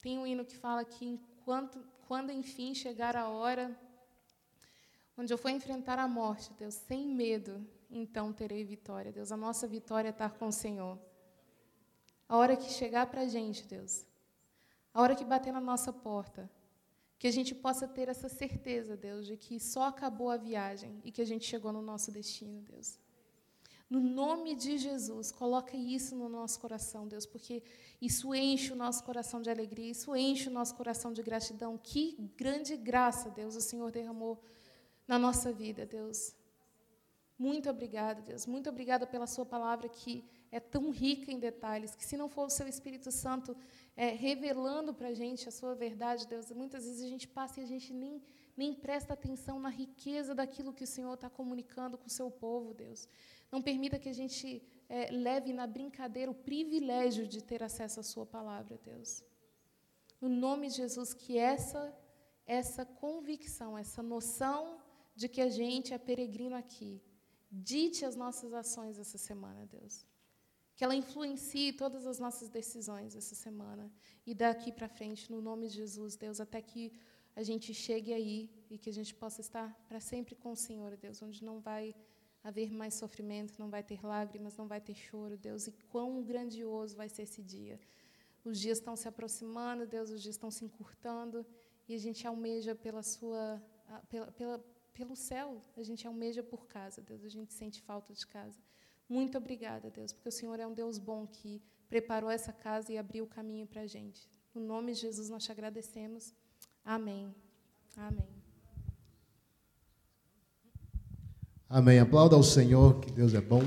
tem um hino que fala que enquanto, quando enfim chegar a hora onde eu for enfrentar a morte, Deus, sem medo, então terei vitória, Deus. A nossa vitória estar com o Senhor. A hora que chegar para a gente, Deus, a hora que bater na nossa porta, que a gente possa ter essa certeza, Deus, de que só acabou a viagem e que a gente chegou no nosso destino, Deus. No nome de Jesus, coloca isso no nosso coração, Deus, porque isso enche o nosso coração de alegria, isso enche o nosso coração de gratidão. Que grande graça, Deus, o Senhor derramou na nossa vida, Deus. Muito obrigada, Deus. Muito obrigada pela Sua palavra que é tão rica em detalhes, que se não for o Seu Espírito Santo é, revelando para a gente a sua verdade, Deus. Muitas vezes a gente passa e a gente nem, nem presta atenção na riqueza daquilo que o Senhor está comunicando com o seu povo, Deus. Não permita que a gente é, leve na brincadeira o privilégio de ter acesso à Sua palavra, Deus. No nome de Jesus, que essa, essa convicção, essa noção de que a gente é peregrino aqui, dite as nossas ações essa semana, Deus que ela influencie todas as nossas decisões essa semana e daqui para frente, no nome de Jesus, Deus, até que a gente chegue aí e que a gente possa estar para sempre com o Senhor, Deus, onde não vai haver mais sofrimento, não vai ter lágrimas, não vai ter choro, Deus, e quão grandioso vai ser esse dia. Os dias estão se aproximando, Deus, os dias estão se encurtando e a gente almeja pela sua pela, pela, pelo céu, a gente almeja por casa, Deus, a gente sente falta de casa. Muito obrigada, Deus, porque o Senhor é um Deus bom que preparou essa casa e abriu o caminho para a gente. No nome de Jesus nós te agradecemos. Amém. Amém. Amém. Aplauda ao Senhor, que Deus é bom.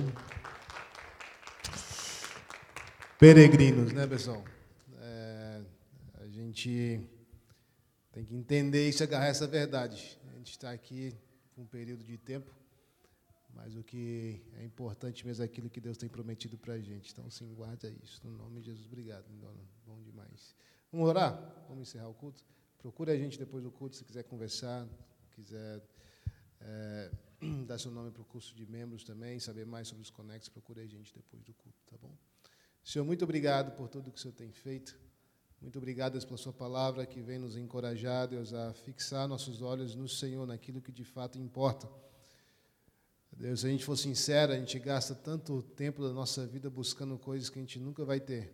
Peregrinos, né, pessoal? É, a gente tem que entender isso e agarrar essa verdade. A gente está aqui por um período de tempo mas o que é importante mesmo é aquilo que Deus tem prometido para a gente. Então, sim, guarda isso. No nome de Jesus, obrigado, dona. Bom demais. Vamos orar? Vamos encerrar o culto? Procure a gente depois do culto, se quiser conversar, quiser é, dar seu nome para o curso de membros também, saber mais sobre os conexos, procure a gente depois do culto, tá bom? Senhor, muito obrigado por tudo que o Senhor tem feito. Muito obrigado, pela sua palavra que vem nos encorajar, Deus, a fixar nossos olhos no Senhor, naquilo que de fato importa. Deus, se a gente for sincero, a gente gasta tanto tempo da nossa vida buscando coisas que a gente nunca vai ter,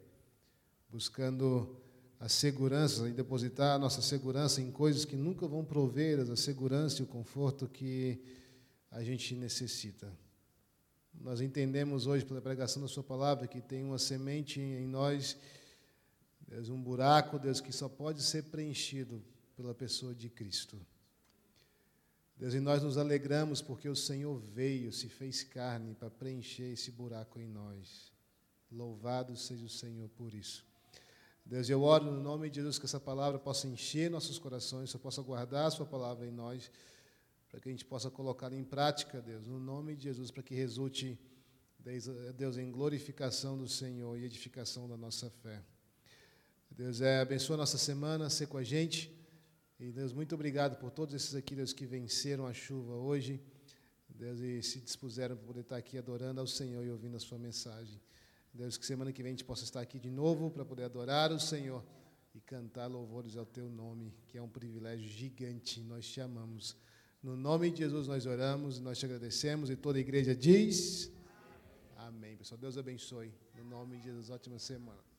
buscando a segurança e depositar a nossa segurança em coisas que nunca vão prover a segurança e o conforto que a gente necessita. Nós entendemos hoje, pela pregação da Sua palavra, que tem uma semente em nós, Deus, um buraco, Deus, que só pode ser preenchido pela pessoa de Cristo. Deus, e nós nos alegramos porque o Senhor veio, se fez carne para preencher esse buraco em nós. Louvado seja o Senhor por isso. Deus, eu oro no nome de Jesus que essa palavra possa encher nossos corações, que possa guardar a sua palavra em nós, para que a gente possa colocar em prática, Deus, no nome de Jesus, para que resulte, Deus, em glorificação do Senhor e edificação da nossa fé. Deus, é, abençoa nossa semana, ser com a gente. E Deus, muito obrigado por todos esses aqui, Deus, que venceram a chuva hoje. Deus, e se dispuseram para poder estar aqui adorando ao Senhor e ouvindo a sua mensagem. Deus, que semana que vem a gente possa estar aqui de novo para poder adorar o Senhor e cantar louvores ao teu nome, que é um privilégio gigante. Nós te amamos. No nome de Jesus nós oramos, nós te agradecemos e toda a igreja diz: Amém. Amém. Pessoal, Deus abençoe. No nome de Jesus, ótima semana.